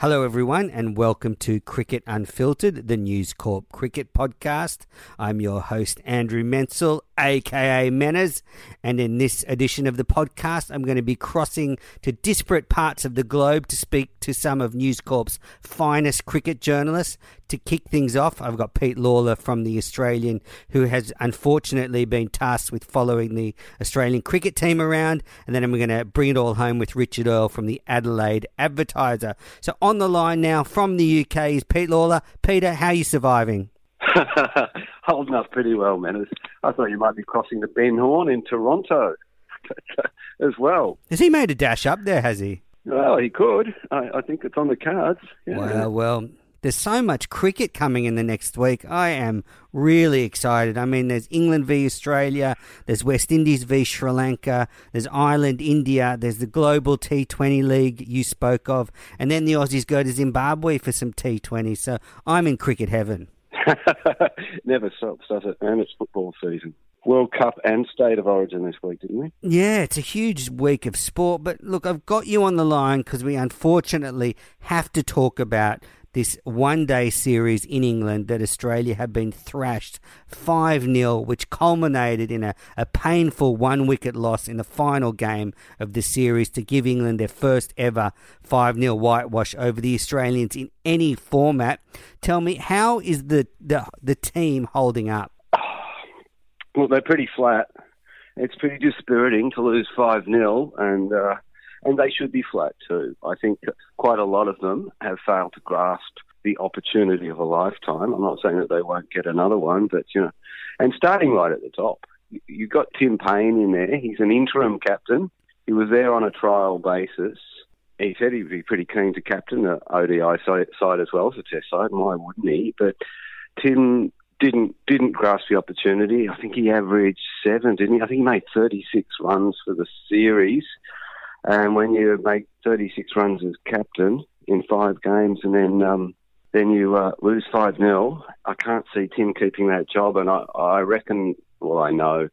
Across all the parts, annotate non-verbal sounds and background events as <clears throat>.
Hello, everyone, and welcome to Cricket Unfiltered, the News Corp cricket podcast. I'm your host, Andrew Menczel, aka Menners, and in this edition of the podcast, I'm going to be crossing to disparate parts of the globe to speak to some of News Corp's finest cricket journalists. To kick things off, I've got Pete Lalor from The Australian, who has unfortunately been tasked with following the Australian cricket team around, and then I'm going to bring it all home with Richard Earle from the Adelaide Advertiser. So on the line now from the UK is Pete Lalor. Peter, how are you surviving? <laughs> Holding up pretty well, man. I thought you might be crossing the Ben Horn in Toronto <laughs> as well. Has he made a dash up there, has he? Well, he could. I, I think it's on the cards. Yeah. Well, well, there's so much cricket coming in the next week. I am really excited. I mean, there's England v Australia, there's West Indies v Sri Lanka, there's Ireland, India, there's the Global T20 League you spoke of, and then the Aussies go to Zimbabwe for some T20. So I'm in cricket heaven. <laughs> Never stops, does it, And It's football season. World Cup and State of Origin this week, didn't we? Yeah, it's a huge week of sport. But look, I've got you on the line because we unfortunately have to talk about this one day series in England that Australia have been thrashed 5 0, which culminated in a, a painful one wicket loss in the final game of the series to give England their first ever 5 0 whitewash over the Australians in any format. Tell me, how is the, the, the team holding up? Well, they're pretty flat. It's pretty dispiriting to lose 5 0, and. Uh and they should be flat too. I think quite a lot of them have failed to grasp the opportunity of a lifetime. I'm not saying that they won't get another one, but you know, and starting right at the top, you've got Tim Paine in there. He's an interim captain. He was there on a trial basis. He said he'd be pretty keen to captain the ODI side as well as the Test side, why wouldn't he? But Tim didn't didn't grasp the opportunity. I think he averaged seven, didn't he? I think he made 36 runs for the series. And when you make 36 runs as captain in five games and then um, then you uh, lose 5 0, I can't see Tim keeping that job. And I, I reckon, well, I know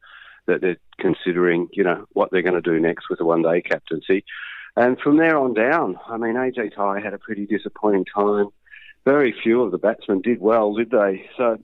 that they're considering, you know, what they're going to do next with the one day captaincy. And from there on down, I mean, AJ Tye had a pretty disappointing time. Very few of the batsmen did well, did they? So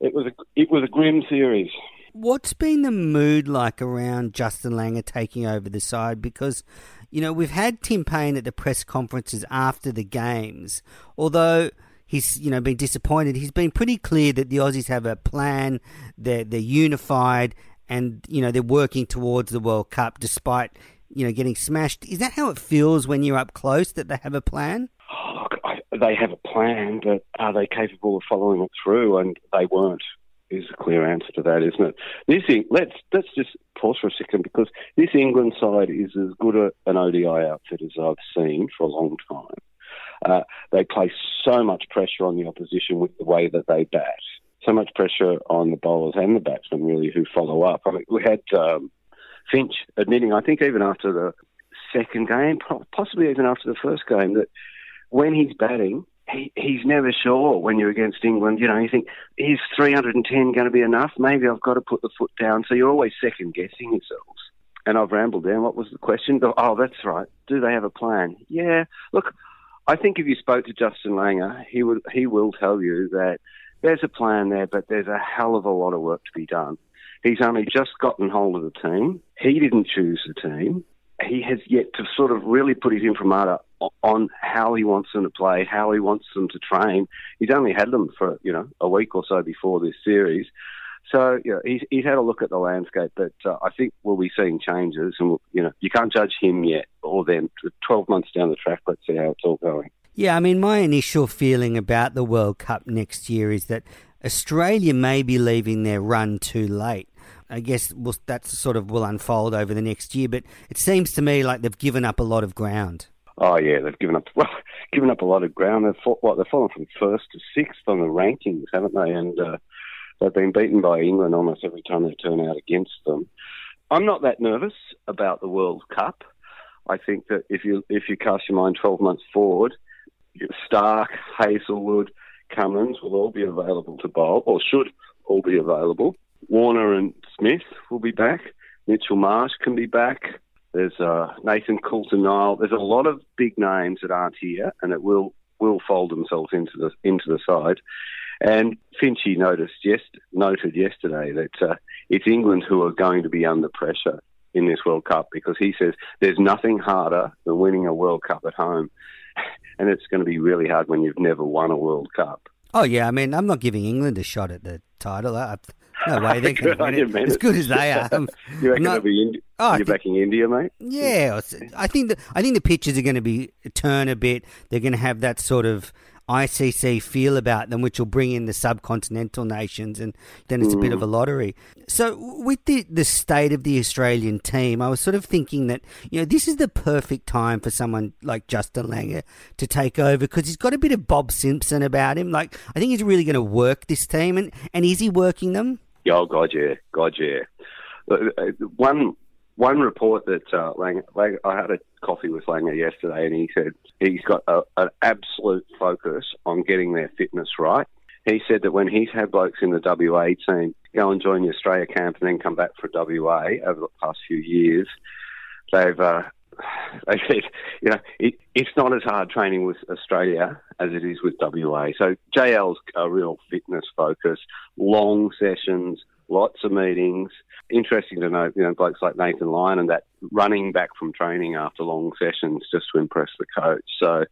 it was a, it was a grim series. What's been the mood like around Justin Langer taking over the side? Because, you know, we've had Tim Paine at the press conferences after the games, although he's, you know, been disappointed. He's been pretty clear that the Aussies have a plan, they're, they're unified, and, you know, they're working towards the World Cup despite, you know, getting smashed. Is that how it feels when you're up close that they have a plan? Oh, look, I, they have a plan, but are they capable of following it through? And they weren't is a clear answer to that, isn't it? This let's let's just pause for a second because this England side is as good a, an ODI outfit as I've seen for a long time. Uh, they place so much pressure on the opposition with the way that they bat, so much pressure on the bowlers and the batsmen really who follow up. I mean, we had um, Finch admitting, I think even after the second game, possibly even after the first game, that when he's batting, he, he's never sure when you're against England. You know, you think, is 310 going to be enough? Maybe I've got to put the foot down. So you're always second guessing yourselves. And I've rambled there. What was the question? Oh, oh, that's right. Do they have a plan? Yeah. Look, I think if you spoke to Justin Langer, he would he will tell you that there's a plan there, but there's a hell of a lot of work to be done. He's only just gotten hold of the team. He didn't choose the team. He has yet to sort of really put his imprimatur on how he wants them to play, how he wants them to train. He's only had them for you know a week or so before this series, so you know, he's he's had a look at the landscape. But uh, I think we'll be seeing changes, and we'll, you know you can't judge him yet or them. Twelve months down the track, let's see how it's all going. Yeah, I mean, my initial feeling about the World Cup next year is that Australia may be leaving their run too late. I guess we'll, that sort of will unfold over the next year, but it seems to me like they've given up a lot of ground. Oh yeah, they've given up <laughs> well, given up a lot of ground. They've fought, what they've fallen from first to sixth on the rankings, haven't they? And uh, they've been beaten by England almost every time they turn out against them. I'm not that nervous about the World Cup. I think that if you if you cast your mind 12 months forward, Starc, Hazlewood, Cummins will all be available to bowl, or should all be available. Warner and Smith will be back. Mitchell Marsh can be back. There's uh, Nathan Coulter-Nile. There's a lot of big names that aren't here, and it will will fold themselves into the into the side. And Finchie noticed yes, noted yesterday that uh, it's England who are going to be under pressure in this World Cup because he says there's nothing harder than winning a World Cup at home, <laughs> and it's going to be really hard when you've never won a World Cup. Oh yeah, I mean I'm not giving England a shot at the title. I, no <laughs> way they can win it. As good as they are. <laughs> you reckon not, be Indi- oh, you're backing India, mate? Yeah, I think the I think the pitches are going to be turn a bit. They're going to have that sort of ICC feel about them, which will bring in the subcontinental nations, and then it's a bit of a mm. lottery. So, with the, the state of the Australian team, I was sort of thinking that, you know, this is the perfect time for someone like Justin Langer to take over because he's got a bit of Bob Simpson about him. Like, I think he's really going to work this team, and, and is he working them? Oh, God, yeah. God, yeah. Uh, one one report that uh, I had a coffee with Langer yesterday, and he said he's got a, an absolute focus on getting their fitness right. He said that when he's had blokes in the WA team go and join the Australia camp and then come back for WA over the past few years, they've uh, <sighs> they said, you know, it, it's not as hard training with Australia as it is with WA. So JL's a real fitness focus, long sessions, lots of meetings. Interesting to know, you know, blokes like Nathan Lyon and that running back from training after long sessions just to impress the coach. So,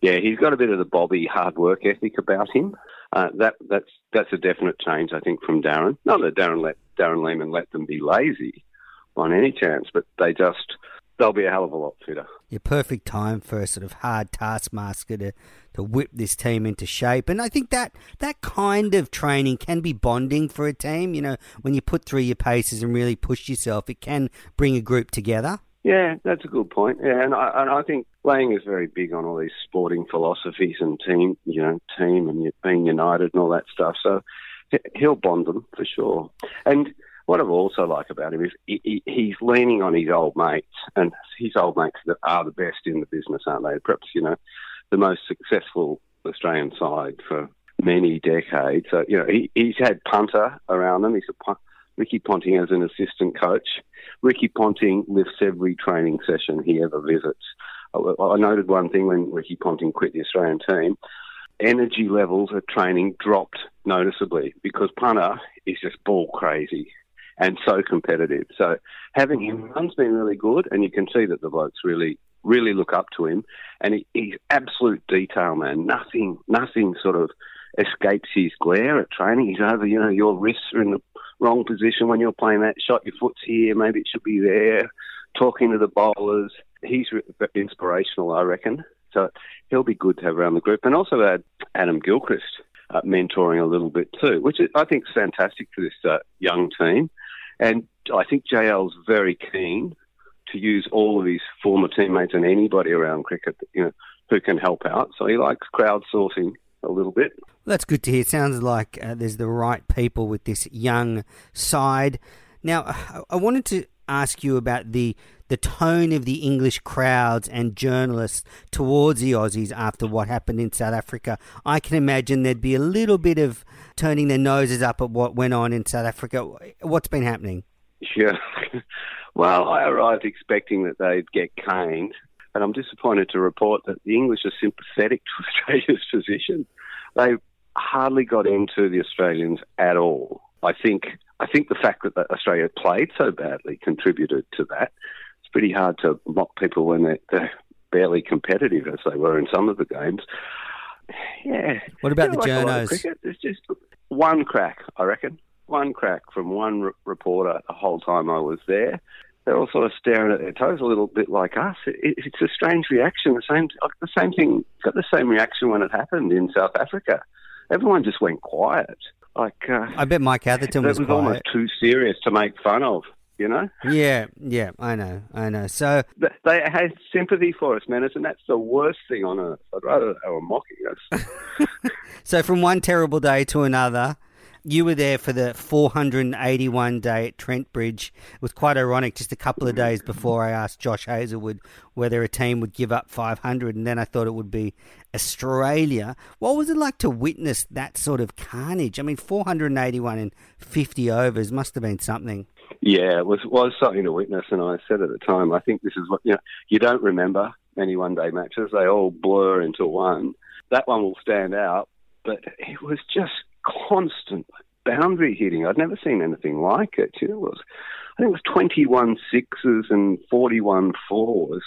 yeah, he's got a bit of the Bobby hard work ethic about him. Uh, that that's that's a definite change, I think, from Darren. Not that Darren let Darren Lehmann let them be lazy on any chance, but they just they'll be a hell of a lot fitter. Yeah, perfect time for a sort of hard taskmaster to, to whip this team into shape. And I think that that kind of training can be bonding for a team. You know, when you put through your paces and really push yourself, it can bring a group together. Yeah, that's a good point. Yeah, and I, and I think Lang is very big on all these sporting philosophies and team, you know, team and being united and all that stuff. So he'll bond them for sure. And what I also like about him is he, he, he's leaning on his old mates, and his old mates that are the best in the business, aren't they? Perhaps you know the most successful Australian side for many decades. So you know he, he's had punter around them. He's a Ricky Ponting as an assistant coach. Ricky Ponting lifts every training session he ever visits. I, I noted one thing when Ricky Ponting quit the Australian team energy levels at training dropped noticeably because punter is just ball crazy and so competitive. So having him run's been really good, and you can see that the blokes really, really look up to him. And he, he's absolute detail man. Nothing, nothing sort of escapes his glare at training. He's over, you know, your wrists are in the wrong position when you're playing that shot. Your foot's here, maybe it should be there. Talking to the bowlers, he's inspirational, I reckon. So he'll be good to have around the group. And also add Adam Gilchrist uh, mentoring a little bit too, which I think is fantastic for this uh, young team. And I think JL's very keen to use all of his former teammates and anybody around cricket, you know, who can help out. So he likes crowdsourcing a little bit. That's good to hear. It sounds like uh, there's the right people with this young side. Now, I wanted to ask you about the the tone of the English crowds and journalists towards the Aussies after what happened in South Africa. I can imagine there'd be a little bit of turning their noses up at what went on in South Africa. What's been happening? Sure. <laughs> well, I arrived expecting that they'd get caned, and I'm disappointed to report that the English are sympathetic to <laughs> Australia's position. They hardly got into the Australians at all. I think I think the fact that Australia played so badly contributed to that It's pretty hard to mock people when they're, they're barely competitive as they were in some of the games. Yeah. What about the like journos? There's just one crack, I reckon. One crack from one re- reporter the whole time I was there. They're all sort of staring at their toes a little bit like us. It, it's a strange reaction. The same, the same thing. Got the same reaction when it happened in South Africa. Everyone just went quiet. Like, uh, I bet Mike Atherton was, was almost too serious to make fun of. You know, Yeah, yeah, I know, I know. So, they had sympathy for us, Menners, and that's the worst thing on earth. I'd rather they were mocking us. <laughs> so from one terrible day to another, you were there for the 481 day at Trent Bridge. It was quite ironic. Just a couple of days before I asked Josh Hazlewood whether a team would give up 500, and then I thought it would be Australia. What was it like to witness that sort of carnage? I mean, 481 in 50 overs must have been something. Yeah, it was was something to witness, and I said at the time, I think this is what you know. You don't remember any one day matches; they all blur into one. That one will stand out, but it was just constant boundary hitting. I'd never seen anything like it. It was I think it was twenty one sixes and forty one fours.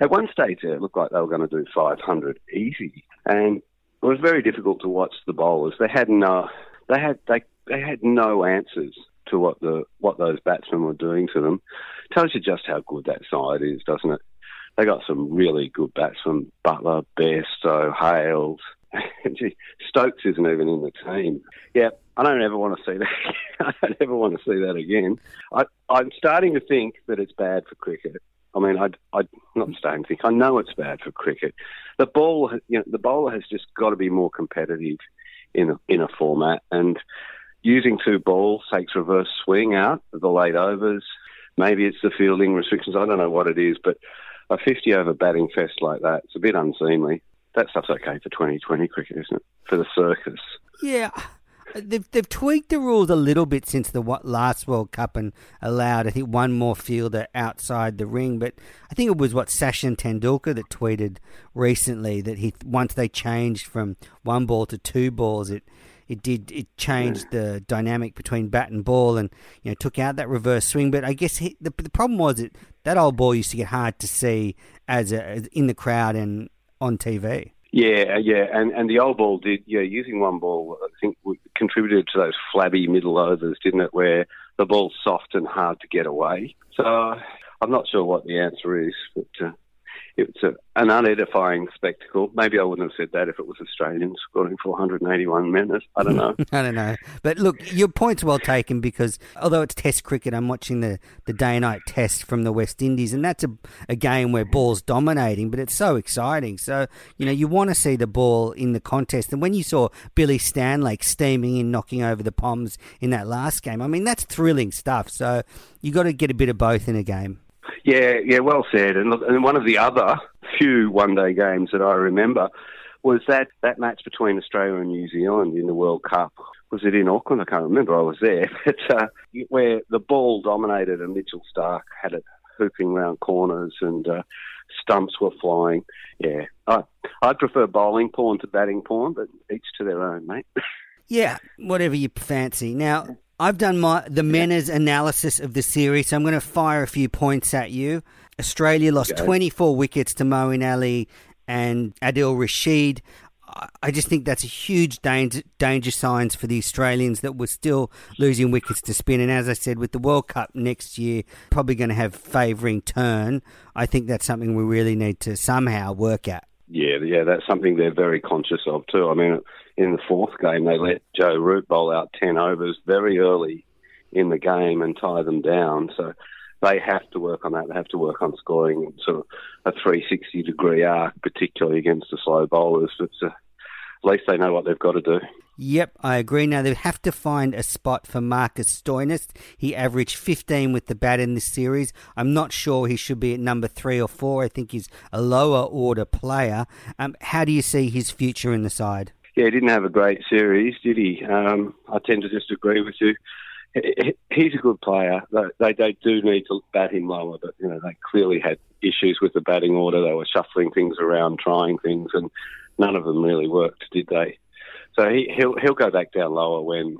At one stage, it looked like they were going to do five hundred easy, and it was very difficult to watch the bowlers. They had no, they had they they had no answers to what the what those batsmen were doing to them. Tells you just how good that side is, doesn't it? They got some really good batsmen: Buttler, Bairstow, Hales. <laughs> Stokes isn't even in the team. Yeah, I don't ever want to see that. <laughs> I don't ever want to see that again. I, I'm starting to think that it's bad for cricket. I mean, I, I, not starting to think. I know it's bad for cricket. The ball, you know, the bowler has just got to be more competitive in a, in a format, and using two balls takes reverse swing out of the late overs. Maybe it's the fielding restrictions. I don't know what it is, but a 50 over batting fest like that, it's a bit unseemly. That stuff's okay for 2020 cricket, isn't it? For the circus. Yeah. They've, they've tweaked the rules a little bit since the last World Cup and allowed, I think, one more fielder outside the ring. But I think it was what Sachin Tendulkar that tweeted recently that he once they changed from one ball to two balls, it it did it changed the dynamic between bat and ball and you know took out that reverse swing. But I guess he, the the problem was that that old ball used to get hard to see as, a, as in the crowd and on TV. Yeah, yeah, and and the old ball did. Yeah, using one ball, I think contributed to those flabby middle overs, didn't it? Where the ball's soft and hard to get away. So I'm not sure what the answer is, but uh, it's a, an unedifying spectacle. Maybe I wouldn't have said that if it was Australians scoring 481 minutes. I don't know. <laughs> I don't know. But look, your point's well taken because although it's Test cricket, I'm watching the, the day and night test from the West Indies, and that's a, a game where ball's dominating, but it's so exciting. So, you know, you want to see the ball in the contest. And when you saw Billy Stanlake steaming in, knocking over the Poms in that last game, I mean, that's thrilling stuff. So you got to get a bit of both in a game. Yeah, yeah, well said. And, and one of the other few one-day games that I remember was that, that match between Australia and New Zealand in the World Cup. Was it in Auckland? I can't remember. I was there. <laughs> But uh, where the ball dominated and Mitchell Starc had it hooping round corners and uh, stumps were flying. Yeah, I I prefer bowling porn to batting porn, but each to their own, mate. <laughs> Yeah, whatever you fancy. Now, I've done my the Menners analysis of the series, so I'm going to fire a few points at you. Australia lost Okay. 24 wickets to Moeen Ali and Adil Rashid. I- I just think that's a huge danger, danger signs for the Australians that we're still losing wickets to spin. And as I said, with the World Cup next year probably going to have favouring turn, I think that's something we really need to somehow work at. Yeah, yeah, that's something they're very conscious of too. I mean, in the fourth game, they let Joe Root bowl out 10 overs very early in the game and tie them down. So they have to work on that. They have to work on scoring sort of a 360 degree arc, particularly against the slow bowlers. But at least they know what they've got to do. Yep, I agree. Now they have to find a spot for Marcus Stoinis. He averaged 15 with the bat in this series. I'm not sure he should be at number three or four. I think he's a lower order player. Um, how do you see his future in the side? Yeah, he didn't have a great series, did he? Um, I tend to just agree with you. He- he- He's a good player. They they do need to bat him lower, but you know they clearly had issues with the batting order. They were shuffling things around, trying things, and none of them really worked, did they? So he, he'll he'll go back down lower when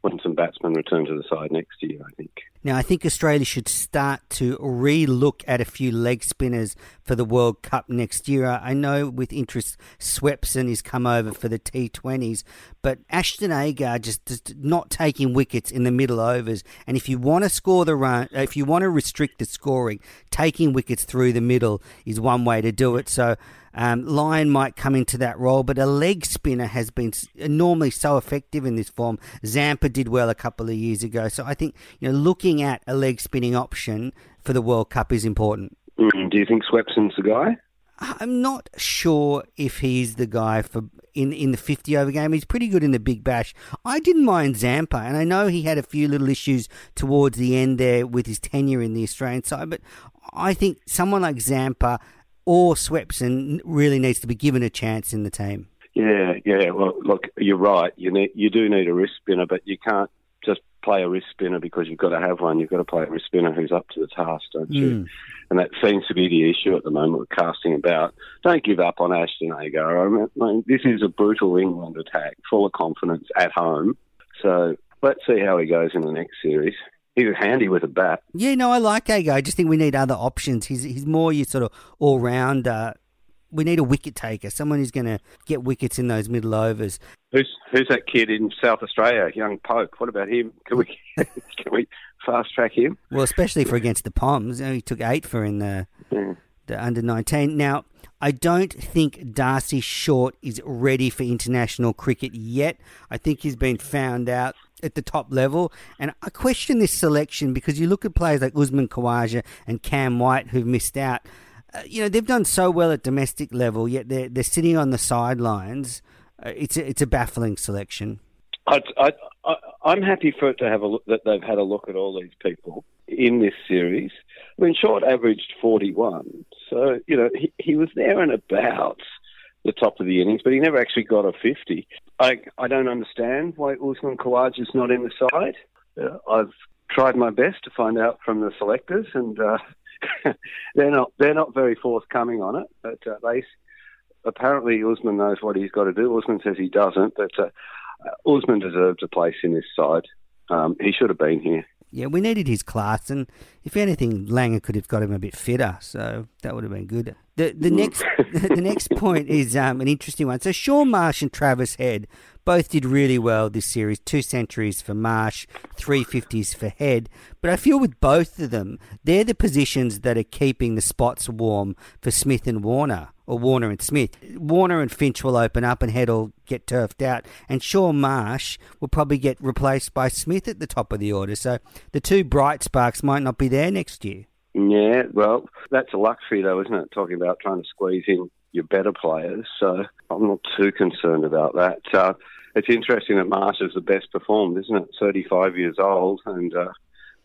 when some batsmen return to the side next year. I think. Now, I think Australia should start to re-look at a few leg spinners for the World Cup next year. I know with interest Swepson has come over for the T20s, but Ashton Agar just, just not taking wickets in the middle overs. And if you want to score the run, if you want to restrict the scoring, taking wickets through the middle is one way to do it. So um, Lyon might come into that role, but a leg spinner has been normally so effective in this form. Zampa did well a couple of years ago, so I think you know looking at a leg spinning option for the World Cup is important. Mm, do you think Swepson's the guy? I'm not sure if he's the guy for in in the 50 over game. He's pretty good in the Big Bash. I didn't mind Zampa, and I know he had a few little issues towards the end there with his tenure in the Australian side, but I think someone like Zampa or Swepson really needs to be given a chance in the team. Yeah, yeah. Well, look, you're right. You need, you do need a wrist spinner, but you can't play a wrist spinner because you've got to have one. You've got to play a wrist spinner who's up to the task, don't you? Mm. And that seems to be the issue at the moment with casting about. Don't give up on Ashton Agar. I mean, this is a brutal England attack, full of confidence at home. So let's see how he goes in the next series He's handy with a bat. Yeah, no, I like Agar. I just think we need other options. He's he's more your sort of all rounder. We need a wicket taker, someone who's going to get wickets in those middle overs. Who's who's that kid in South Australia, young Pope? What about him? Can we <laughs> can we fast track him? Well, especially for against the Poms, he took eight for in the yeah. the under nineteen. Now, I don't think D'Arcy Short is ready for international cricket yet. I think he's been found out at the top level. And I question this selection because you look at players like Usman Khawaja and Cam White who've missed out. Uh, you know, they've done so well at domestic level, yet they're, they're sitting on the sidelines. Uh, it's, a, it's a baffling selection. I, am happy for it to have a look, that they've had a look at all these people in this series. I mean, Short averaged 41, so you know he, he was there and about the top of the innings, but he never actually got a 50. I, I don't understand why Usman Khawaja is not in the side. Uh, I've tried my best to find out from the selectors, and uh, <laughs> they're not they're not very forthcoming on it. But uh, they apparently Usman knows what he's got to do. Usman says he doesn't, but uh, Usman deserves a place in this side. Um, he should have been here. Yeah, we needed his class, and if anything, Langer could have got him a bit fitter, so that would have been good. The the next <laughs> the next point is um, an interesting one. So Shaun Marsh and Travis Head both did really well this series. Two centuries for Marsh, three fifties for Head. But I feel with both of them, they're the positions that are keeping the spots warm for Smith and Warner or Warner and Smith. Warner and Finch will open up and Head will get turfed out. And Shaun Marsh will probably get replaced by Smith at the top of the order. So the two bright sparks might not be there next year. Yeah, well, that's a luxury, though, isn't it? Talking about trying to squeeze in your better players. So I'm not too concerned about that. Uh, it's interesting that Marsh is the best performed, isn't it? 35 years old and uh,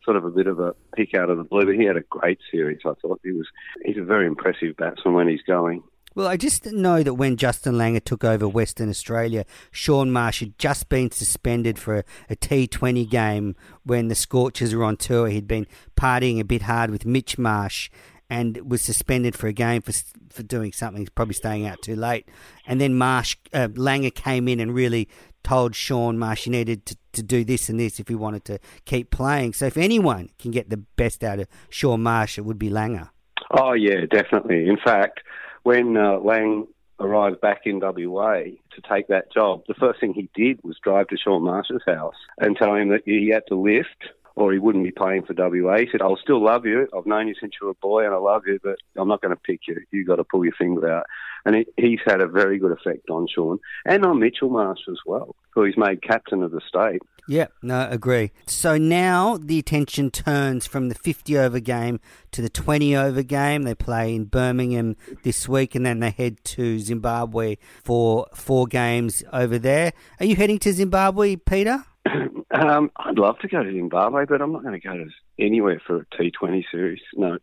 sort of a bit of a pick out of the blue. But he had a great series. I thought he was. He's a very impressive batsman when he's going. Well, I just know that when Justin Langer took over Western Australia, Shaun Marsh had just been suspended for a a T20 game when the Scorchers were on tour. He'd been partying a bit hard with Mitch Marsh and was suspended for a game for for doing something, probably staying out too late. And then Marsh uh, Langer came in and really told Shaun Marsh he needed to, to do this and this if he wanted to keep playing. So if anyone can get the best out of Shaun Marsh, it would be Langer. Oh yeah, definitely. In fact when uh, Lang arrived back in WA to take that job, the first thing he did was drive to Shaun Marsh's house and tell him that he had to lift or he wouldn't be playing for WA. He said, I'll still love you. I've known you since you were a boy and I love you, but I'm not going to pick you. You've got to pull your finger out. And he, he's had a very good effect on Shaun and on Mitchell Marsh as well, who he's made captain of the state. Yeah, no, agree. So now the attention turns from the 50 over game to the 20 over game. They play in Birmingham this week and then they head to Zimbabwe for four games over there. Are you heading to Zimbabwe, Peter? <clears throat> um, I'd love to go to Zimbabwe, but I'm not going to go to anywhere for a T20 series. No.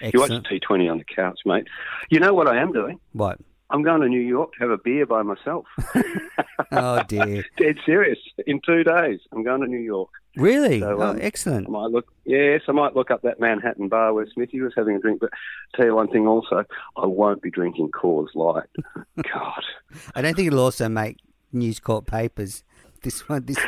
Excellent. You watch T20 on the couch, mate. You know what I am doing? What? I'm going to New York to have a beer by myself. <laughs> oh dear! <laughs> Dead serious. In two days, I'm going to New York. Really? So, oh, um, excellent. I might look. Yes, I might look up that Manhattan bar where Smithy was having a drink. But I'll tell you one thing, also, I won't be drinking Coors Light. <laughs> God. I don't think it'll also make News Corp papers. <laughs> This one, this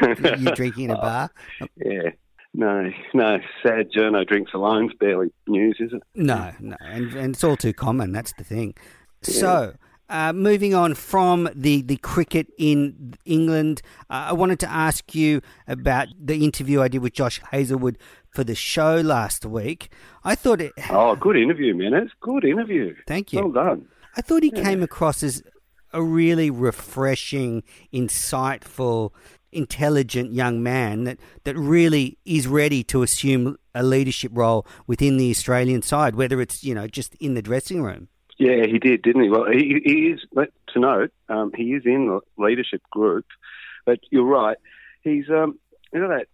you drinking in a <laughs> bar. yeah. No, no. Sad journo drinks alone's barely news, is it? No, no, and, and it's all too common. That's the thing. So, uh, moving on from the, the cricket in England, uh, I wanted to ask you about the interview I did with Josh Hazlewood for the show last week. I thought it. Oh, good interview, man. It's good interview. Thank you. Well done. I thought he came across as a really refreshing, insightful, intelligent young man that, that really is ready to assume a leadership role within the Australian side, whether it's, you know, just in the dressing room. Yeah, he did, didn't he? Well, he, he is, to note, um, he is in the leadership group. But you're right. He's, um, you know that,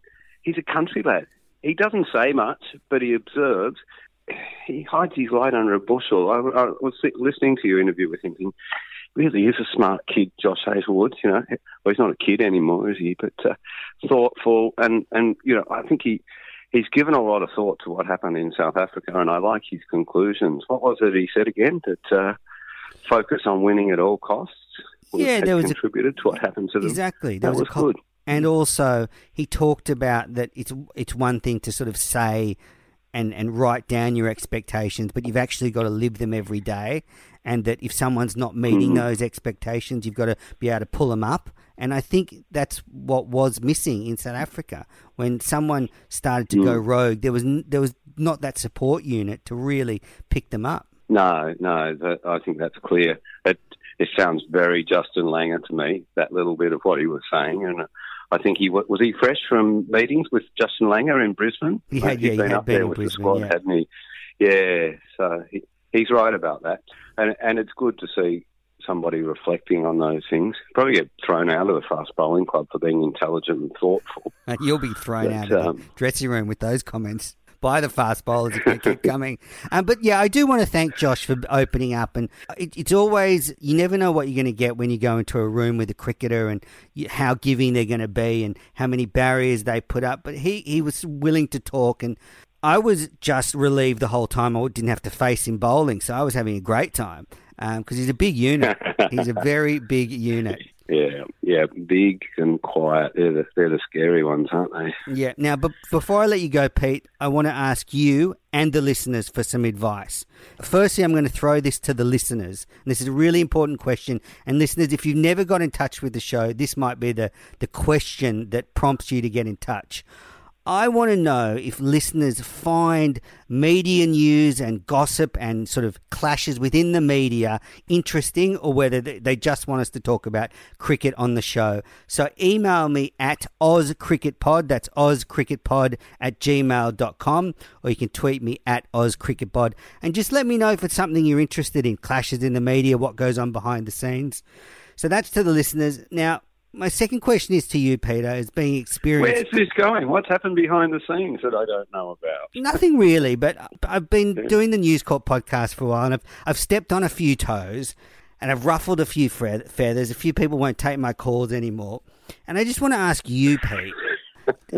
he's a country lad. He doesn't say much, but he observes. He hides his light under a bushel. I, I was listening to your interview with him. He really is a smart kid, Josh Hazlewood. You know, well, he's not a kid anymore, is he? But uh, thoughtful, and and you know, I think he he's given a lot of thought to what happened in South Africa, and I like his conclusions. What was it he said again? That uh, focus on winning at all costs. Yeah, there was a- contributed to what happened to them. Exactly. There That was, was a good. And also, he talked about that it's it's one thing to sort of say and and write down your expectations, but you've actually got to live them every day. And that if someone's not meeting Mhm. those expectations, you've got to be able to pull them up. And I think that's what was missing in South Africa when someone started to go Mm. rogue. There was there was not that support unit to really pick them up. No, no, that, I think that's clear. It, it sounds very Justin Langer to me, that little bit of what he was saying. And uh, I think he was he fresh from meetings with Justin Langer in Brisbane? He had- yeah, he been had up been there in with Brisbane, the squad, yeah. hadn't he? Yeah, so he, he's right about that. And, and it's good to see somebody reflecting on those things. Probably get thrown out of the fast bowling club for being intelligent and thoughtful. <laughs> You'll be thrown But, out of um, the dressing room with those comments by the fast bowlers if they keep coming. <laughs> Um, but yeah, I do want to thank Josh for opening up. And it, it's always, you never know what you're going to get when you go into a room with a cricketer and you, how giving they're going to be and how many barriers they put up. But he, he was willing to talk. And I was just relieved the whole time I didn't have to face him bowling. So I was having a great time um, because he's a big unit. he's a very big unit. <laughs> Yeah, yeah, big and quiet. They're the, they're the scary ones, aren't they? Yeah. Now, but before I let you go, Pete, I want to ask you and the listeners for some advice. Firstly, I'm going to throw this to the listeners. And this is a really important question. And listeners, if you've never got in touch with the show, this might be the, the question that prompts you to get in touch. I want to know if listeners find media news and gossip and sort of clashes within the media interesting or whether they just want us to talk about cricket on the show. So email me at OzCricketPod, that's OzCricketPod at gmail.com, or you can tweet me at OzCricketPod and just let me know if it's something you're interested in, clashes in the media, what goes on behind the scenes. So that's to the listeners. Now, my second question is to you, Peter, as being experienced. Where's this going? What's happened behind the scenes that I don't know about? Nothing really, but I've been Yeah. doing the News Corp podcast for a while, and I've, I've stepped on a few toes, and I've ruffled a few fe- feathers. A few people won't take my calls anymore, and I just want to ask you, Pete,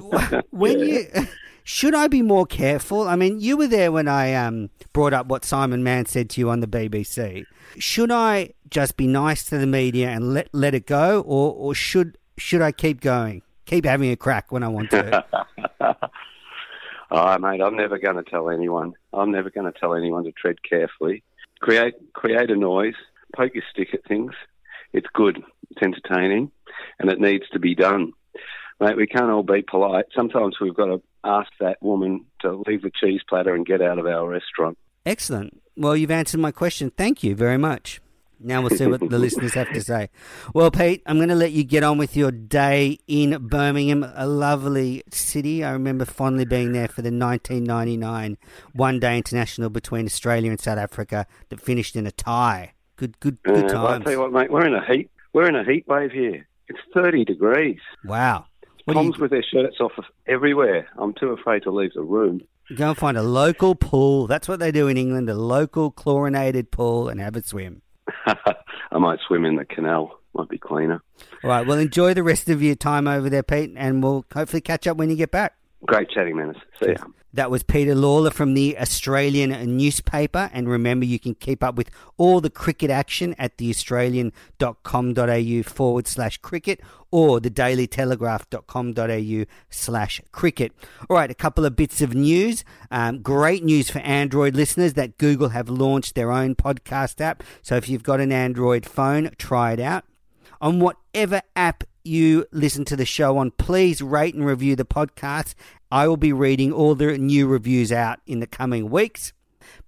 <laughs> when you <laughs> should I be more careful? I mean, you were there when I um, brought up what Simon Mann said to you on the BBC. Should I just be nice to the media and let let it go, or or should should I keep going, keep having a crack when I want to? <laughs> Oh, mate, I'm never going to tell anyone. I'm never going to tell anyone to tread carefully. Create create a noise. Poke your stick at things. It's good. It's entertaining, and it needs to be done. Mate, we can't all be polite. Sometimes we've got to ask that woman to leave the cheese platter and get out of our restaurant. Excellent. Well, you've answered my question. Thank you very much. Now we'll see what the listeners have to say. Well, Pete, I'm going to let you get on with your day in Birmingham, a lovely city. I remember fondly being there for the 1999 one day international between Australia and South Africa that finished in a tie. Good, good, good Uh, I tell you what, mate, we're in a heat. We're in a heat wave here. It's 30 degrees. Wow. What do you, with their shirts off everywhere. I'm too afraid to leave the room. go and find a local pool. That's what they do in England, a local chlorinated pool, and have a swim. <laughs> I might swim in the canal. Might be cleaner. All right. Well, enjoy the rest of your time over there, Pete, and we'll hopefully catch up when you get back. Great chatting, Menners. See ya. That was Peter Lalor from the Australian newspaper. And remember, you can keep up with all the cricket action at theaustralian.com.au forward slash cricket or thedailytelegraph.com.au slash cricket. All right, a couple of bits of news. Um, great news for Android listeners that Google have launched their own podcast app. So if you've got an Android phone, try it out. On whatever app you listen to the show on, please rate and review the podcast. I will be reading all the new reviews out in the coming weeks.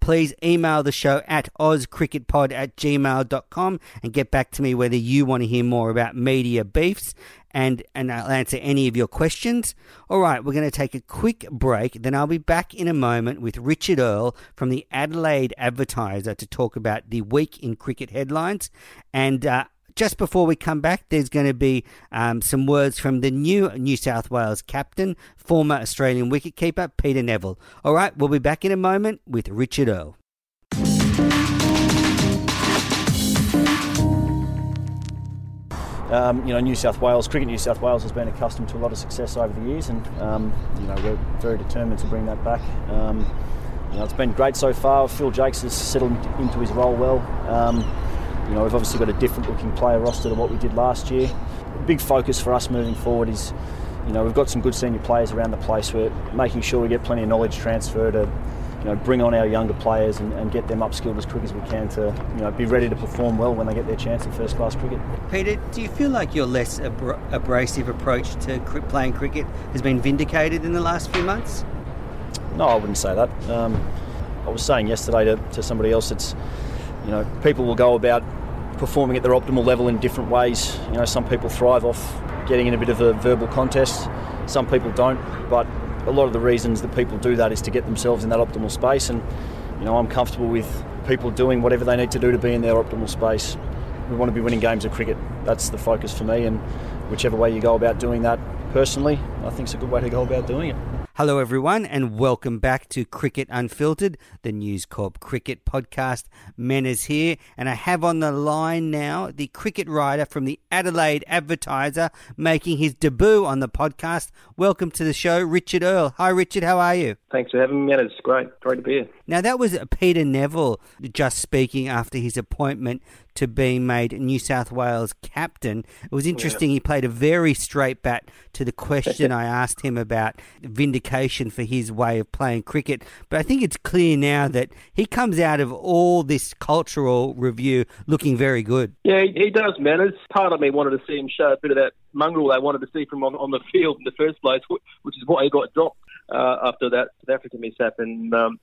Please email the show at ozcricketpod at gmail.com and get back to me whether you want to hear more about media beefs and, and I'll answer any of your questions. All right, we're going to take a quick break. Then I'll be back in a moment with Richard Earle from the Adelaide Advertiser to talk about the week in cricket headlines. And uh, just before we come back, there's going to be um, some words from the new New South Wales captain, former Australian wicketkeeper Peter Nevill. All right, we'll be back in a moment with Richard Earle. Um, you know, New South Wales, Cricket New South Wales has been accustomed to a lot of success over the years, and um, you know we're very determined to bring that back. Um, you know, it's been great so far. Phil Jaques has settled into his role well. You know, we've obviously got a different looking player roster to what we did last year. A big focus for us moving forward is, you know, we've got some good senior players around the place. We're making sure we get plenty of knowledge transfer to, you know, bring on our younger players and, and get them upskilled as quick as we can to, you know, be ready to perform well when they get their chance at first class cricket. Peter, do you feel like your less abra- abrasive approach to cri- playing cricket has been vindicated in the last few months? No, I wouldn't say that. Um, I was saying yesterday to, to somebody else, it's you know people will go about performing at their optimal level in different ways. You know, some people thrive off getting in a bit of a verbal contest. Some people don't, but a lot of the reasons that people do that is to get themselves in that optimal space. And you know, I'm comfortable with people doing whatever they need to do to be in their optimal space. We want to be winning games of cricket. That's the focus for me, and whichever way you go about doing that personally, I think it's a good way to go about doing it. Hello, everyone, and welcome back to Cricket Unfiltered, the News Corp cricket podcast. Menners here, and I have on the line now the cricket writer from the Adelaide Advertiser making his debut on the podcast. Welcome to the show, Richard Earle. Hi, Richard, how are you? Thanks for having me, man. It's great. Great to be here. Now, that was Peter Nevill just speaking after his appointment to being made New South Wales captain. It was interesting. Yeah. He played a very straight bat to the question <laughs> I asked him about vindication for his way of playing cricket. But I think it's clear now that he comes out of all this cultural review looking very good. Yeah, he, does, man. It's part of me wanted to see him show a bit of that mongrel they wanted to see from on, on the field in the first place, which is why he got dropped uh, after that South African mishap. And um,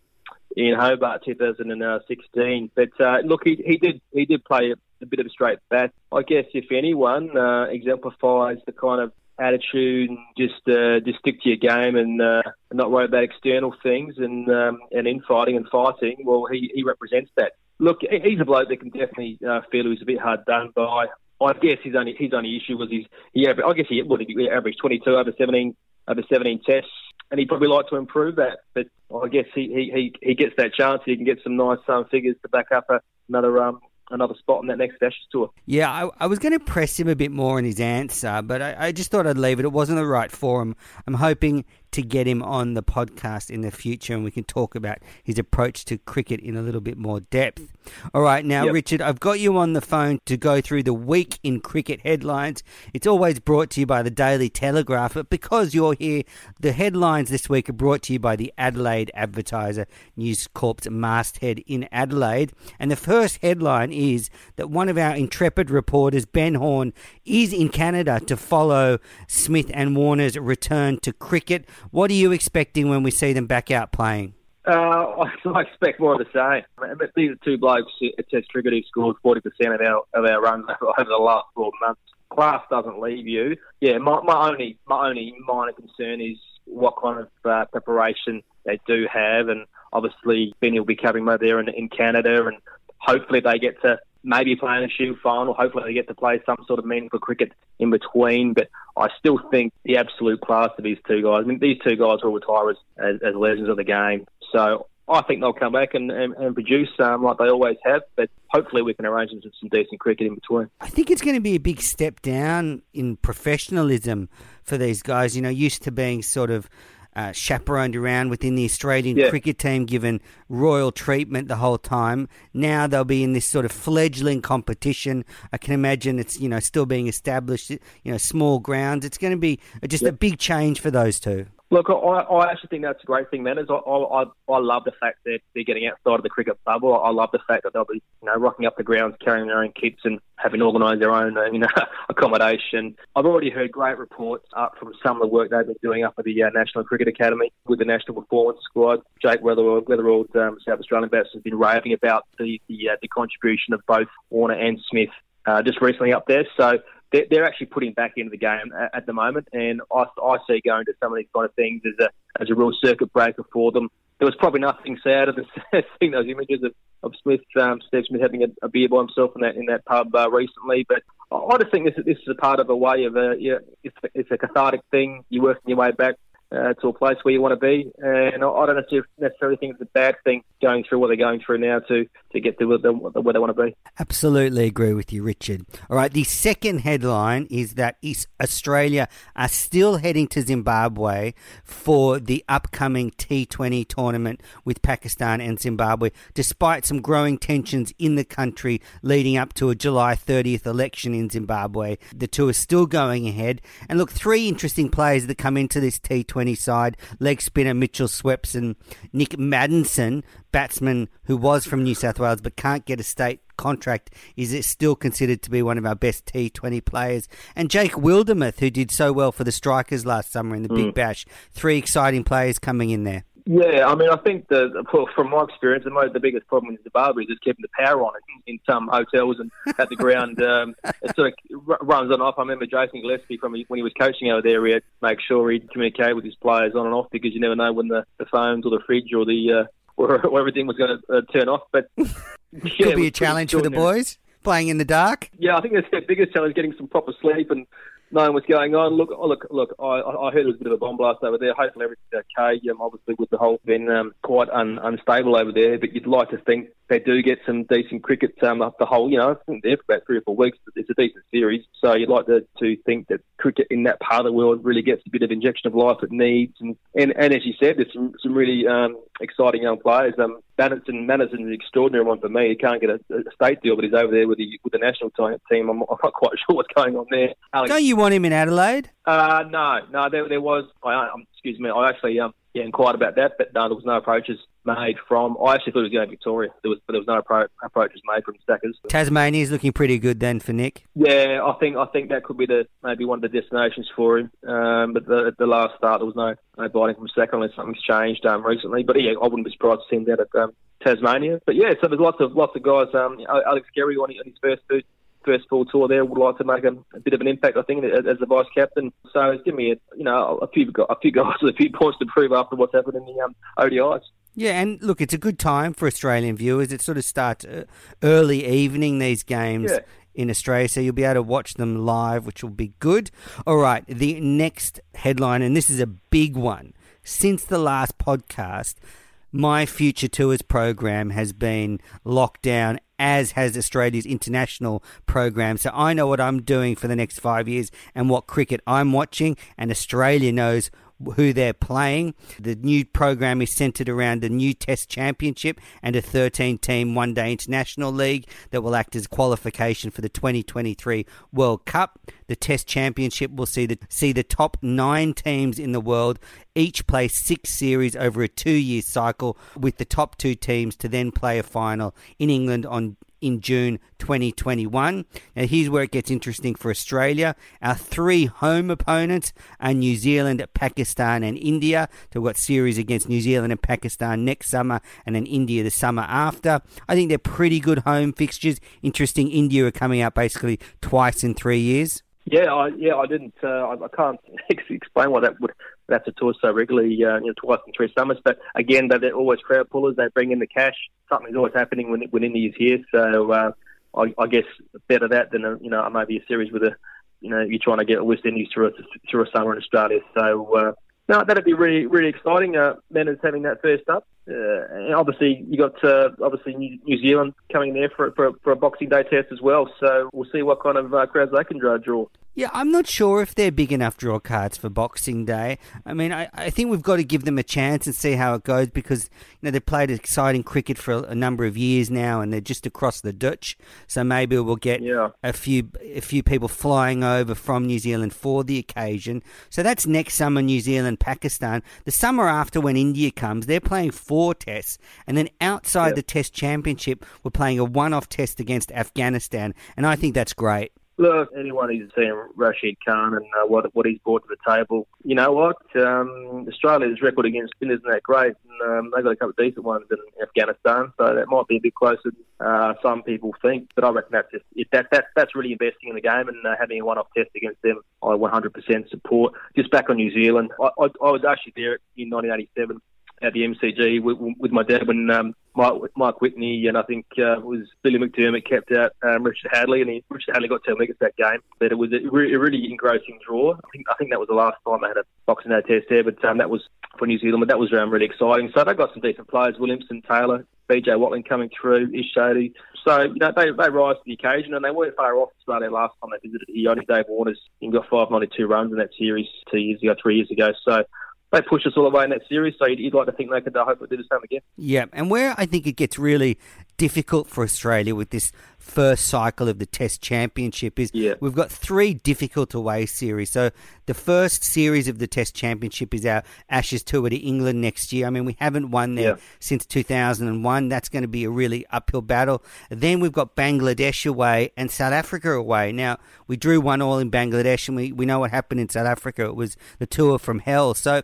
in Hobart 2016. But uh, look, he, he did he did play a, a, bit of a straight bat. I guess if anyone uh, exemplifies the kind of attitude and just uh, just stick to your game and uh, not worry about external things and um, and infighting and fighting. Well, he, he represents that. Look, he's a bloke that can definitely uh, feel he was a bit hard done by. I guess his only his only issue was his he I guess he would averaged 22 over 17 over 17 tests and he'd probably like to improve that. But I guess he he, he he gets that chance. He can get some nice um, figures to back up a, another um, another spot on that next Ashes tour. Yeah, I, I, was going to press him a bit more in his answer, but I, I, just thought I'd leave it. It wasn't the right forum. I'm hoping to get him on the podcast in the future and we can talk about his approach to cricket in a little bit more depth. All right, now, yep. Richard, I've got you on the phone to go through the week in cricket headlines. It's always brought to you by the Daily Telegraph, but because you're here, the headlines this week are brought to you by the Adelaide Advertiser, News Corp's masthead in Adelaide. And the first headline is that one of our intrepid reporters, Ben Horn, is in Canada to follow Smith and Warner's return to cricket. What are you expecting when we see them back out playing? Uh, <laughs> I expect more of the same. These are two blokes at Test cricket who scored 40% of our of our runs <laughs> over the last four months. Class doesn't leave you. Yeah, my, my only my only minor concern is what kind of uh, preparation they do have, and obviously Benny will be coming over there in, in Canada, and hopefully they get to maybe playing a Shield final. Hopefully, they get to play some sort of meaningful cricket in between. But I still think the absolute class of these two guys. I mean, these two guys will retire as, as, as legends of the game. So I think they'll come back and, and, and produce um, like they always have, but hopefully we can arrange some, some decent cricket in between. I think it's going to be a big step down in professionalism for these guys. You know, used to being sort of uh, chaperoned around within the Australian Yeah. cricket team, given royal treatment the whole time. Now they'll be in this sort of fledgling competition. I can imagine it's you know still being established, you know, small grounds. It's going to be just a big change for those two. Look, I, I actually think that's a great thing, man. Is I, I, I love the fact that they're getting outside of the cricket bubble. I love the fact that they'll be, you know, rocking up the grounds, carrying their own kits, and having organised their own, uh, you know, <laughs> accommodation. I've already heard great reports up from some of the work they've been doing up at the uh, National Cricket Academy with the National Performance Squad. Jake Weatherald, Weatherald um, South Australian batsman, has been raving about the the, uh, the contribution of both Warner and Smith uh, just recently up there. So they're, they're actually putting back into the game at, at the moment, and I, I see going to some of these kind of things as a as a real circuit breaker for them. There was probably nothing sad of <laughs> seeing those images of, of Smith, um, Steve Smith having a, a beer by himself in that in that pub uh, recently. But I just think this, is- this is a part of a way of a yeah, it's, it's a cathartic thing. You're working your way back uh, to a place where you want to be, and I, don't necessarily- necessarily think it's a bad thing going through what they're going through now to to get to where they, where they want to be. Absolutely agree with you, Richard. All right, the second headline is that East Australia are still heading to Zimbabwe for the upcoming T20 tournament with Pakistan and Zimbabwe, despite some growing tensions in the country leading up to a July 30th election in Zimbabwe. The two are still going ahead. And look, three interesting players that come into this T20 side leg spinner Mitchell Swepson and Nick Maddinson, batsman who was from New South Wales but can't get a state contract, is it still considered to be one of our best T20 players. And Jake Wildermuth, who did so well for the Strikers last summer in the Big hmm. Bash. Three exciting players coming in there. Yeah, I mean, I think the well, from my experience, the, most, the biggest problem in Zimbabwe is just keeping the power on in, in some hotels and <laughs> at the ground. Um, it sort of runs on and off. I remember Jason Gillespie from when he was coaching over there, he had to make sure he'd communicate with his players on and off because you never know when the, the phones or the fridge or the uh, <laughs> or, or everything was going to uh, turn off. But <laughs> yeah, Could it be a challenge for the boys playing in the dark. Yeah, I think that's their biggest challenge: getting some proper sleep and knowing what's going on. Look, oh, look, look. I, I heard it was a bit of a bomb blast over there. Hopefully everything's okay. Um, obviously, with the whole been um, quite un, unstable over there, but you'd like to think they do get some decent cricket. Um, up the whole, you know, I think they're for about three or four weeks. But it's a decent series, so you'd like to, to think that cricket in that part of the world really gets a bit of injection of life it needs. And and, and as you said, there's some some really um, exciting young players. Um, Maddinson, Maddinson's an extraordinary one for me. He can't get a, a state deal, but he's over there with the with the national team. I'm, I'm not quite <laughs> sure what's going on there. Alex Don't you want him in Adelaide? uh, no, no, there, there was. I, um, excuse me. I actually um, yeah, inquired about that, but no, there was no approaches made from. I actually thought it was going to Victoria. There was, but there was no appro- approaches made from Stackers. Tasmania is looking pretty good then for Nick. Yeah, I think I think that could be the maybe one of the destinations for him. Um, but the, at the last start, there was no no biting from Stacker unless something's changed um, recently. But yeah, I wouldn't be surprised to see him down at um, Tasmania. But yeah, so there's lots of lots of guys. Um, Alex Carey on his first first full tour there would like to make a, a bit of an impact, I think, as, as the vice captain. So it's given me, a, you know, a few a few guys with <laughs> a few points to prove after what's happened in the um, ODIs. Yeah, and look, it's a good time for Australian viewers. It sort of starts uh, early evening, these games Yeah. in Australia, so you'll be able to watch them live, which will be good. All right, the next headline, and this is a big one. Since the last podcast, my Future Tours program has been locked down, as has Australia's international program. So I know what I'm doing for the next five years and what cricket I'm watching, and Australia knows who they're playing. The new program is centered around the new Test Championship and a 13 team one day international league that will act as qualification for the 2023 World Cup. The Test Championship will see the, see the top nine teams in the world each play six series over a two year cycle, with the top two teams to then play a final in England on in June 2021. Now, here's where it gets interesting for Australia. Our three home opponents are New Zealand, Pakistan, and India. So, we've got series against New Zealand and Pakistan next summer, and then India the summer after. I think they're pretty good home fixtures. Interesting, India are coming out basically twice in three years. Yeah, I, yeah, I didn't. Uh, I, I can't <laughs> explain why that would have to tour so regularly, uh, you know, twice in three summers. But again, they're, always crowd pullers. They bring in the cash. Something's always happening when when Indy's here. So uh, I, I guess better that than a, you know maybe a series with a you know you're trying to get a West Indies through a through a summer in Australia. So uh, no, that'd be really really exciting. Uh, Menners having that first up. Uh, and obviously, you got uh, obviously New, New Zealand coming there for, for for a Boxing Day test as well. So we'll see what kind of uh, crowds they can draw. draw. Yeah, I'm not sure if they're big enough draw cards for Boxing Day. I mean, I, I think we've got to give them a chance and see how it goes because you know they've played exciting cricket for a, a number of years now, and they're just across the Dutch. So maybe we'll get Yeah. a few a few people flying over from New Zealand for the occasion. So that's next summer, New Zealand, Pakistan. The summer after, when India comes, they're playing four tests, and then outside Yep. the Test Championship, we're playing a one-off test against Afghanistan, and I think that's great. Look, anyone who's seen Rashid Khan and uh, what what he's brought to the table, you know what? Um, Australia's record against spinners isn't that great, and um, they've got a couple of decent ones in Afghanistan, so that might be a bit closer than uh, some people think. But I reckon that's just if that, that that's really investing in the game and uh, having a one-off test against them. I 100% support. Just back on New Zealand, I, I, I was actually there in 1987 at the MCG with, with my dad when um, Mike, Mike Whitney and I think uh, it was Billy McDermott kept out um, Richard Hadlee, and he, Richard Hadlee got 10 wickets that game. But it was a, re- a really engrossing draw. I think I think that was the last time I had a Boxing Day test there, but um, that was for New Zealand. But that was um, really exciting. So they've got some decent players: Williamson, Taylor, BJ Watling coming through, Ish Sodhi. So you know they they rise to the occasion, and they weren't far off Australia last time they visited here. Only Dave Warner's got 592 runs in that series two years ago, three years ago. So they pushed us all the way in that series, so you'd, you'd like to think they could hopefully do the same again. Yeah, and where I think it gets really difficult for Australia with this first cycle of the Test Championship is Yeah. we've got three difficult away series. So the first series of the Test Championship is our Ashes tour to England next year. I mean, we haven't won there Yeah. since 2001. That's going to be a really uphill battle. Then we've got Bangladesh away and South Africa away. Now, we drew one all in Bangladesh and we, we know what happened in South Africa. It was the tour from hell. So,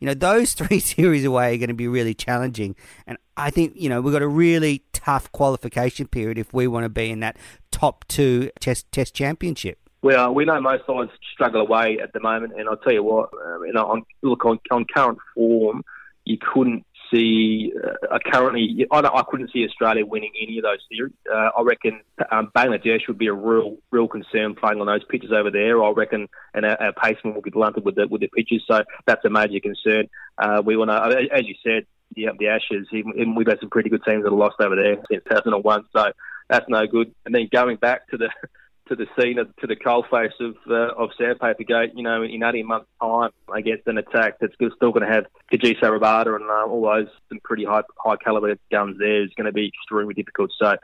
you know, those <laughs> three series away are going to be really challenging. And I think, you know, we've got a really tough qualification period if we want to be in that top two test, test championship. Well, we know most sides struggle away at the moment, and I'll tell you what, uh, you know, on, look on, on current form, you couldn't see uh, currently. I, I couldn't see Australia winning any of those series. Uh, I reckon um, Bangladesh would be a real, real concern playing on those pitches over there. I reckon, and our, our pacemen will be blunted with the with the pitches, so that's a major concern. Uh, we want to, as you said, yeah, the Ashes. Even we've had some pretty good teams that have lost over there since 2001, so that's no good. And then going back to the <laughs> to the scene of, to the coalface of uh, of Sandpaper Gate, you know, in 18 months' time against an attack that's still going to have Kagiso Rabada and uh, all those some pretty high high caliber guns there is going to be extremely difficult. So,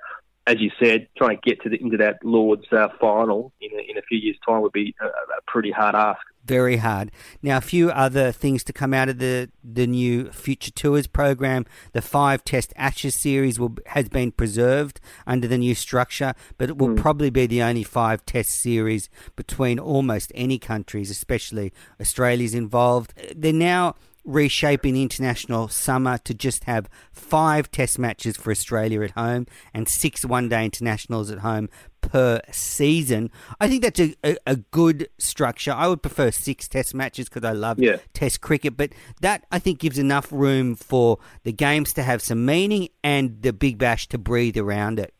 as you said, trying to get to the, into that Lords uh, final in a, in a few years' time would be a, a pretty hard ask. Very hard. Now, a few other things to come out of the, the new Future Tours program. The five Test Ashes series will has been preserved under the new structure, but it will probably be the only five Test series between almost any countries, especially Australia's involved. They're now reshaping international summer to just have five test matches for Australia at home and six one day internationals at home per season. I think that's a, a, a good structure. I would prefer six test matches because I love Yeah. test cricket, but that I think gives enough room for the games to have some meaning and the Big Bash to breathe around it.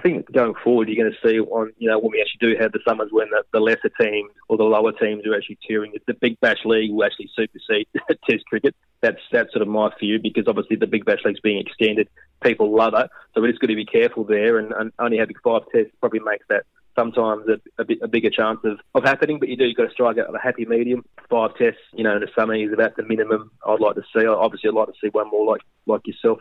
I think, going forward, you're going to see on you know when we actually do have the summers when the, the lesser teams or the lower teams are actually touring. The Big Bash League will actually supersede <laughs> Test cricket. That's that's sort of my view because obviously the Big Bash League's being extended. People love it, so we're just going to be careful there. And, and only having five tests probably makes that sometimes a, a, bit, a bigger chance of, of happening. But you do you've got to strike out a happy medium. Five tests, you know, in the summer is about the minimum I'd like to see. Obviously, I'd like to see one more like like yourself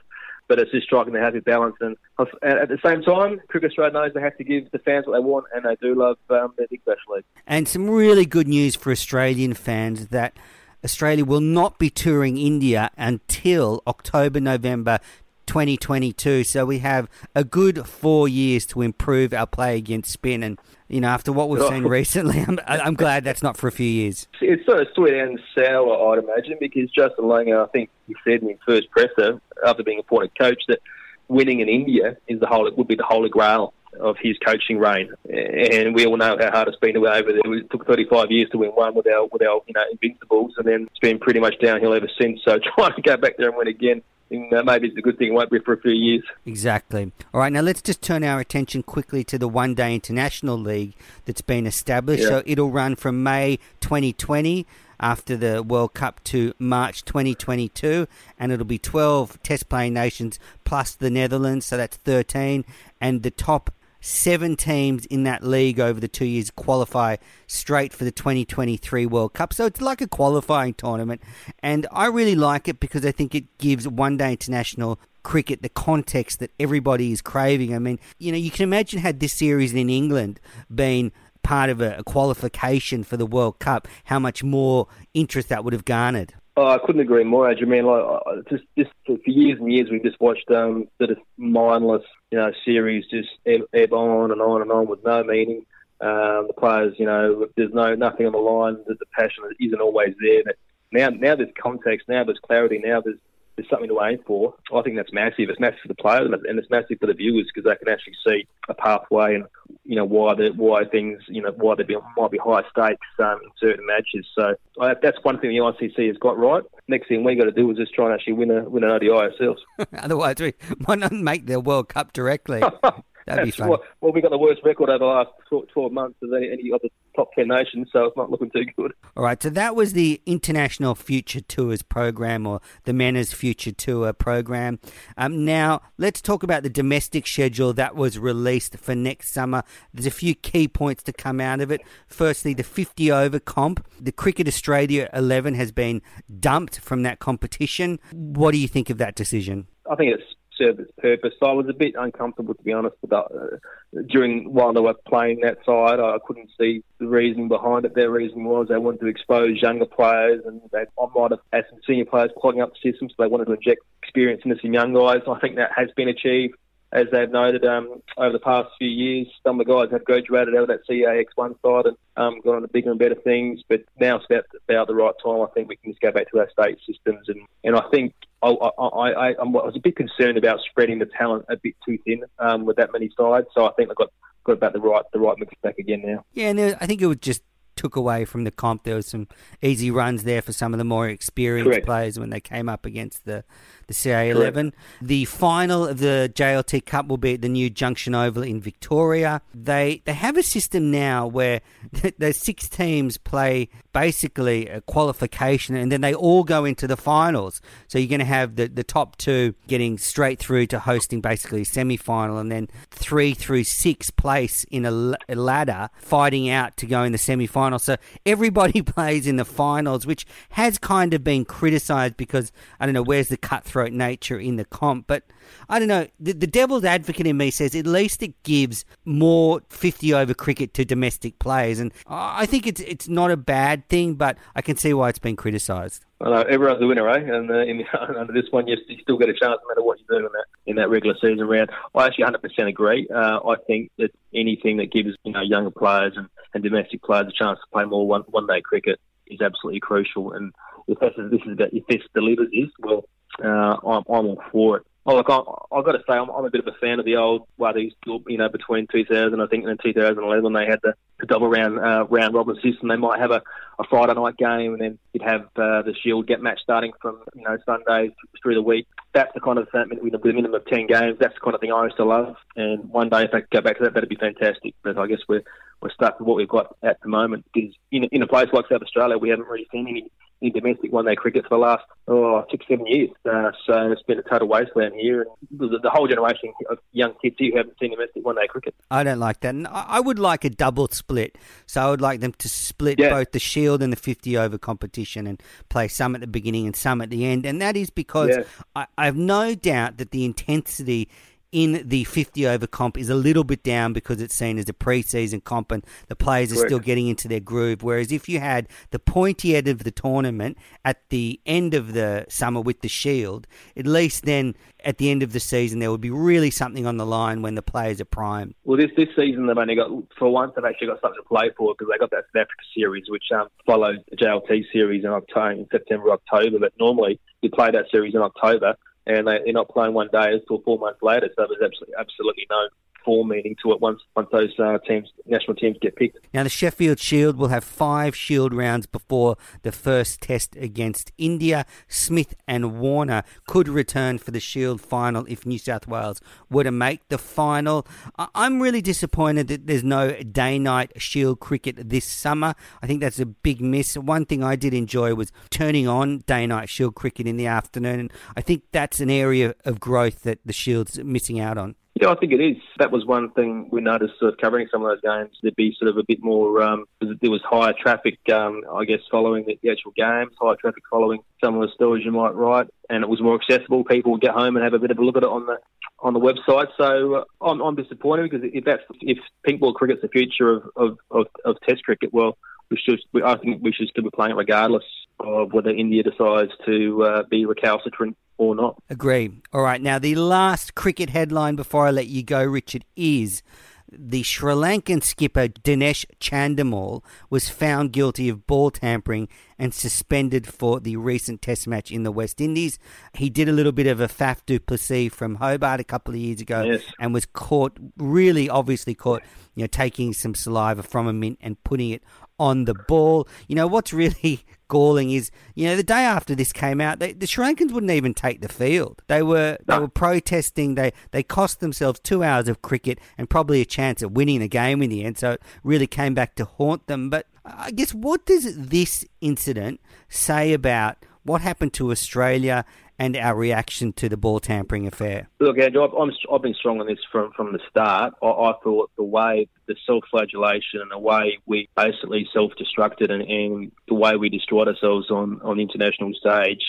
but it's just striking the happy balance. And at the same time, Cricket Australia knows they have to give the fans what they want, and they do love um, their Big Bash League. And some really good news for Australian fans that Australia will not be touring India until October, November 2022. So we have a good four years to improve our play against spin. And, you know, after what we've seen recently, I'm, I'm glad that's not for a few years. It's sort of sweet and sour, I'd imagine, because Justin Langer, I think he said in his first presser after being appointed coach that winning in India is the whole, it would be the holy grail of his coaching reign. And we all know how hard it's been to win over there. It took 35 years to win one with our, with our you know, invincibles, and then it's been pretty much downhill ever since. So <laughs> trying to go back there and win again, and, maybe it's a good thing. It won't be for a few years. Exactly. All right, now let's just turn our attention quickly to the One Day International League that's been established. Yeah. So it'll run from May 2020 after the World Cup to March 2022, and it'll be 12 test playing nations plus the Netherlands, so that's 13, and the top seven teams in that league over the two years qualify straight for the 2023 World Cup. So it's like a qualifying tournament. And I really like it because I think it gives one day international cricket the context that everybody is craving. I mean, you know, you can imagine had this series in England been part of a, a qualification for the World Cup, how much more interest that would have garnered. Oh, I couldn't agree more, Adrian. Like just just for years and years, we've just watched um, sort of mindless, you know, series just ebb, ebb on and on and on with no meaning. Um, the players, you know, there's no nothing on the line. The, the passion isn't always there. But now, now there's context. Now there's clarity. Now there's there's something to aim for. I think that's massive. It's massive for the players and it's massive for the viewers because they can actually see a pathway and you know why the why things you know why there be, might be high stakes um, in certain matches. So that's one thing the ICC has got right. Next thing we got to do is just try and actually win a win an ODI ourselves. <laughs> Otherwise, we might not make the World Cup directly? <laughs> That'd be fun. Well, well, we got the worst record over the last 12 months of any, any other top 10 nations, so it's not looking too good. All right, so that was the International Future Tours program or the Menners Future Tour program. Um, now, let's talk about the domestic schedule that was released for next summer. There's a few key points to come out of it. Firstly, the 50 over comp. The Cricket Australia 11 has been dumped from that competition. What do you think of that decision? I think it's served its purpose. I was a bit uncomfortable, to be honest, with that. Uh, during while they were playing that side, I couldn't see the reason behind it. Their reason was they wanted to expose younger players, and they I might have had some senior players clogging up the system, so they wanted to inject experience into some young guys. I think that has been achieved. As they've noted um, over the past few years, some of the guys have graduated out of that CAX1 side and um, gone on to bigger and better things. But now it's about, about the right time. I think we can just go back to our state systems. And, and I think I, I, I, I was a bit concerned about spreading the talent a bit too thin um, with that many sides. So I think I got got about the right the right mix back again now. Yeah, and I think it was just took away from the comp. There was some easy runs there for some of the more experienced Correct. players when they came up against the the CA11. The final of the JLT Cup will be at the new Junction Oval in Victoria. They they have a system now where <laughs> the six teams play basically a qualification and then they all go into the finals. So you're going to have the, the top two getting straight through to hosting basically a semi final and then three through six place in a, a ladder fighting out to go in the semi final. So everybody <laughs> plays in the finals, which has kind of been criticised because I don't know where's the cutthroat nature in the comp. But I don't know. The, the devil's advocate in me says at least it gives more 50 over cricket to domestic players. And I think it's it's not a bad thing, but I can see why it's been criticised. I know everyone's a winner, eh? And uh, in, <laughs> under this one, you, still get a chance no matter what you do in that in that regular season round. I actually 100% agree. Uh, I think that anything that gives you know younger players and, and domestic players a chance to play more one one day cricket is absolutely crucial. And if this is this is if this delivers this, well, uh, I'm, I'm all for it. Oh, look, I, I've got to say, I'm, I'm a bit of a fan of the old Waddies, you know, between 2000, I think, and 2011, they had the, the double round uh, round robin system. They might have a, a Friday night game, and then you'd have uh, the Shield get match starting from, you know, Sundays through the week. That's the kind of thing, with a minimum of 10 games, that's the kind of thing I used to love. And one day, if I could go back to that, that'd be fantastic. But I guess we're, we're stuck with what we've got at the moment. Because in, in a place like South Australia, we haven't really seen any in domestic one day cricket for the last oh, six, seven years. Uh, so it's been a total wasteland here. And the, the, whole generation of young kids here who haven't seen domestic one day cricket. I don't like that. And I would like a double split. So I would like them to split Yeah. both the Shield and the 50 over competition and play some at the beginning and some at the end. And that is because Yeah. I, I have no doubt that the intensity in the 50 over comp is a little bit down because it's seen as a preseason comp and the players are still getting into their groove. Whereas if you had the pointy end of the tournament at the end of the summer with the Shield, at least then at the end of the season there would be really something on the line when the players are primed. Well, this this season they've only got for once they've actually got something to play for because they got that South Africa series which um, followed the JLT series in October, in September, October. But normally you play that series in October and they, they're not playing one day until four months later. So there's absolutely absolutely no form meaning to it once once those uh, teams national teams get picked. Now, the Sheffield Shield will have five Shield rounds before the first test against India. Smith and Warner could return for the Shield final if New South Wales were to make the final. I'm really disappointed that there's no day night Shield cricket this summer. I think that's a big miss. One thing I did enjoy was turning on day night Shield cricket in the afternoon. And I think that's an area of growth that the Shield's missing out on. Yeah, I think it is. That was one thing we noticed sort of covering some of those games. There'd be sort of a bit more, um, there was higher traffic, um, I guess, following the, the actual games, higher traffic following some of the stories you might write, and it was more accessible. People would get home and have a bit of a look at it on the on the website. So uh, I'm, I'm disappointed because if that's if pink ball cricket's the future of, of, of, of Test cricket, well, we should. I think we should still be playing it regardless of whether India decides to uh, be recalcitrant or not. Agree. All right. Now, the last cricket headline before I let you go, Richard, is the Sri Lankan skipper Dinesh Chandimal was found guilty of ball tampering and suspended for the recent Test match in the West Indies. He did a little bit of a Faf du Plessis from Hobart a couple of years ago yes. and was caught, really obviously caught, you know, taking some saliva from a mint and putting it on the ball. You know, what's really galling is, you know, the day after this came out, they, the Sri Lankans wouldn't even take the field. They were they were protesting. They they cost themselves two hours of cricket and probably a chance at winning the game in the end. So it really came back to haunt them. But I guess what does this incident say about what happened to Australia and our reaction to the ball tampering affair? Look, Andrew, I've, I've been strong on this from, from the start. I, I thought the way, the self flagellation and the way we basically self destructed and, and, the way we destroyed ourselves on, on the international stage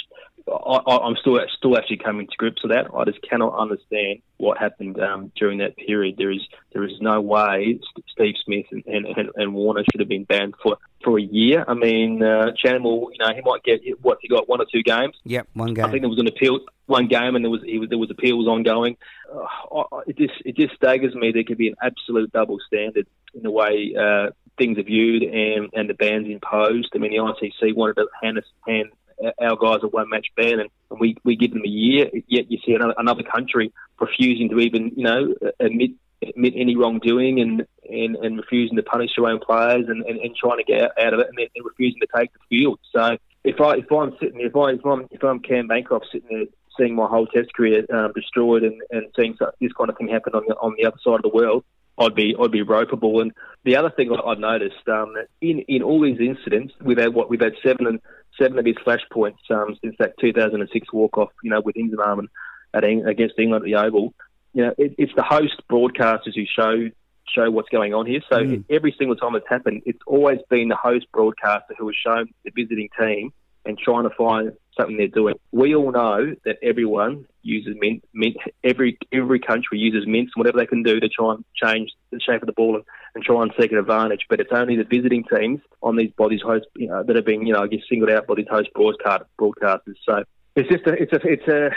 I, am still still actually coming to grips with that. I just cannot understand what happened um, during that period. There is there is no way Steve Smith and, and, and, Warner should have been banned for, for a year. I mean, uh, Chandimal, you know, he might get what he got one or two games. Yep, one game. I think there was an appeal, one game, and there was, was there was appeals ongoing. Uh, it just it just staggers me there could be an absolute double standard in the way uh, things are viewed and, and the bans imposed. I mean, the ICC wanted to hand hand our guys are one match ban and, and we, we give them a year, yet you see another, another country refusing to even, you know, admit admit any wrongdoing and, and, and refusing to punish their own players and, and, and trying to get out of it and then refusing to take the field. So if I if I'm sitting if I if I'm if I'm Cam Bancroft sitting there seeing my whole Test career um, destroyed and, and seeing this kind of thing happen on the on the other side of the world, I'd be I'd be ropeable. And the other thing I've noticed um, in in all these incidents, we've had what we've had seven and seven of his flashpoints um, since that 2006 walk off, you know, with Inzamam at against England at the Oval. You know, it, it's the host broadcasters who show show what's going on here. So mm. every single time it's happened, it's always been the host broadcaster who has shown the visiting team and trying to find something they're doing. We all know that everyone uses mint, mint every every country uses mints, and whatever they can do to try and change the shape of the ball and, and try and seek an advantage. But it's only the visiting teams on these bodies host you know, that have been, you know, I guess singled out by these host broadcast broadcasters. So it's just a, it's a, it's a,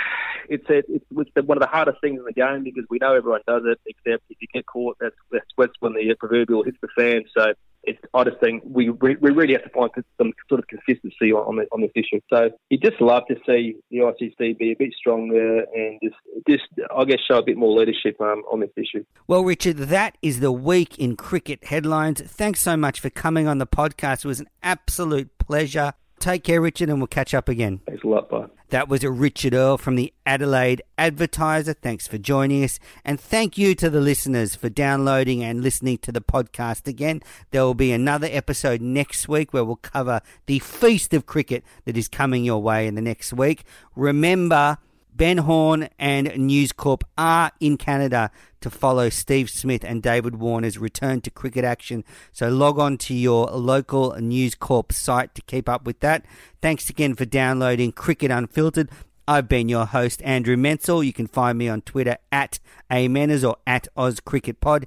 it's a, it's one of the hardest things in the game because we know everyone does it, except if you get caught, that's that's when the proverbial hits the fan. So it's, I just think we we really have to find some sort of consistency on on, this issue. So you just love to see the ICC be a bit stronger and just just I guess show a bit more leadership um, on this issue. Well, Richard, that is the week in cricket headlines. Thanks so much for coming on the podcast. It was an absolute pleasure. Take care, Richard, and we'll catch up again. Thanks a lot, bye. That was Richard Earle from the Adelaide Advertiser. Thanks for joining us. And thank you to the listeners for downloading and listening to the podcast again. There will be another episode next week where we'll cover the feast of cricket that is coming your way in the next week. Remember, Ben Horne and News Corp are in Canada to follow Steve Smith and David Warner's return to cricket action. So log on to your local News Corp site to keep up with that. Thanks again for downloading Cricket Unfiltered. I've been your host, Andrew Menczel. You can find me on Twitter at Amenners or at OzCricketPod.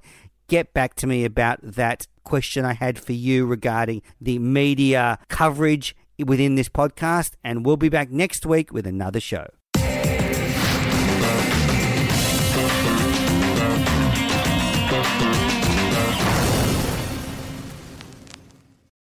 Get back to me about that question I had for you regarding the media coverage within this podcast, and we'll be back next week with another show. Bye.